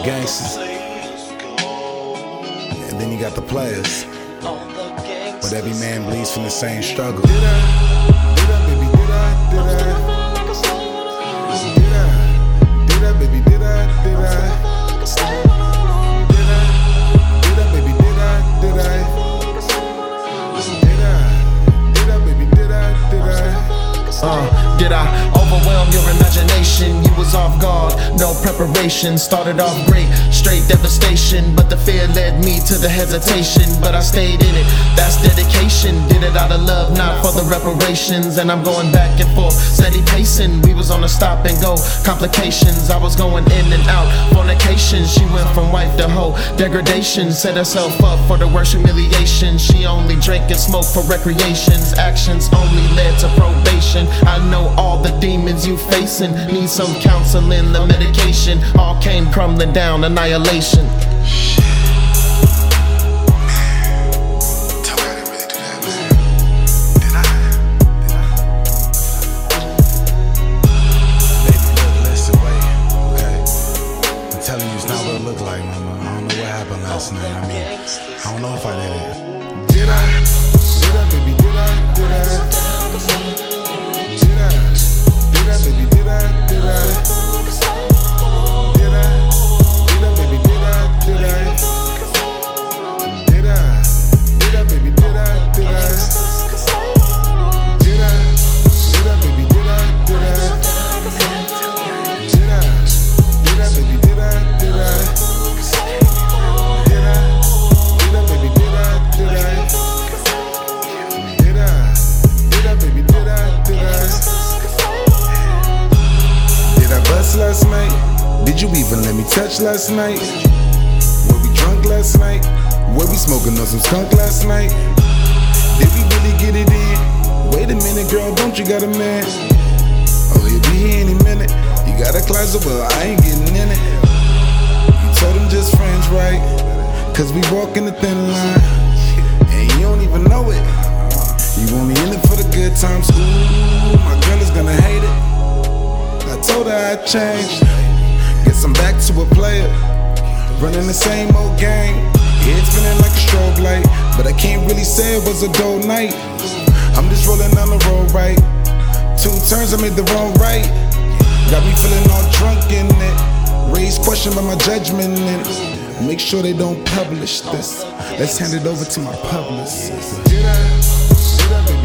faces. And then you got the players. But every man bleeds from the same struggle. Uh, did I overwhelm your imagination? You was off guard, no preparation. Started off great, straight devastation. But the fear led me to the hesitation. But I stayed in it, that's dedication. Out of love, not for the reparations. And I'm going back and forth, steady pacing. We was on a stop and go, complications. I was going in and out, fornication. She went from wife to hoe, degradation. Set herself up for the worst humiliation. She only drank and smoked for recreations. Actions only led to probation. I know all the demons you facing. Need some counseling, the medication. All came crumbling down, annihilation. Not what it looked like, mama. I don't know what happened last night. I mean, I don't know if I did it. Did I? Did I, baby? Did I? Did I? Even let me touch last night? Were we drunk last night? Were we smoking on some skunk last night? Did we really get it in? Wait a minute, girl, don't you got a man? Oh, he'll be here any minute. You got a closet, well, I ain't getting in it. You told him just friends, right? Cause we walking the thin line. And you don't even know it. You only in it for the good times. Ooh, my girl is gonna hate it. I told her I changed. Guess I'm back to a player. Running the same old game. Head spinning like a strobe light. But I can't really say it was a dull night. I'm just rolling on the road right. Two turns, I made the wrong right. Got me feeling all drunk in it. Raised question by my judgment in it. Make sure they don't publish this. Let's hand it over to my publicist. Did I? Did I?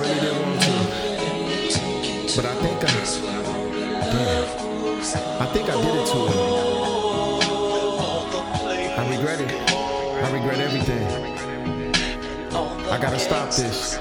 I really didn't want to. But I think I. Damn. I think I did it to her. I regret it. I regret everything. I gotta stop this.